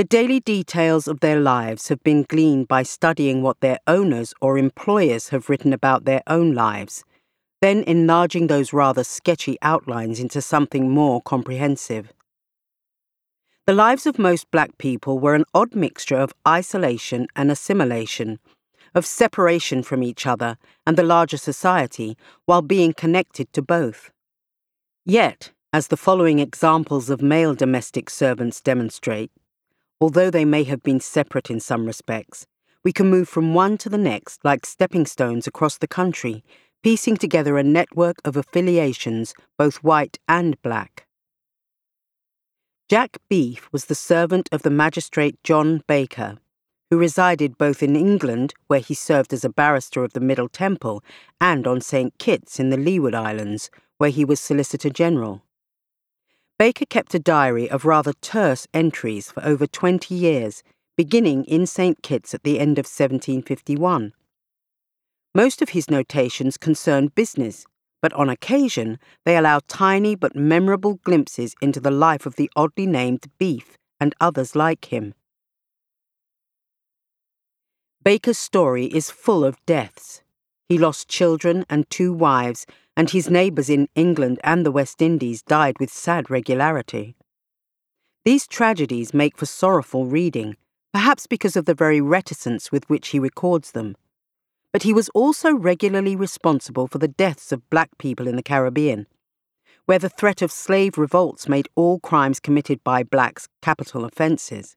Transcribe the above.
The daily details of their lives have been gleaned by studying what their owners or employers have written about their own lives, then enlarging those rather sketchy outlines into something more comprehensive. The lives of most black people were an odd mixture of isolation and assimilation, of separation from each other and the larger society while being connected to both. Yet, as the following examples of male domestic servants demonstrate, Although they may have been separate in some respects, we can move from one to the next like stepping stones across the country, piecing together a network of affiliations, both white and black. Jack Beef was the servant of the magistrate John Baker, who resided both in England, where he served as a barrister of the Middle Temple, and on St. Kitts in the Leeward Islands, where he was Solicitor General. Baker kept a diary of rather terse entries for over 20 years, beginning in St. Kitts at the end of 1751. Most of his notations concern business, but on occasion they allow tiny but memorable glimpses into the life of the oddly named Beef and others like him. Baker's story is full of deaths. He lost children and two wives and his neighbours in England and the West Indies died with sad regularity. These tragedies make for sorrowful reading, perhaps because of the very reticence with which he records them. But he was also regularly responsible for the deaths of black people in the Caribbean, where the threat of slave revolts made all crimes committed by blacks capital offences.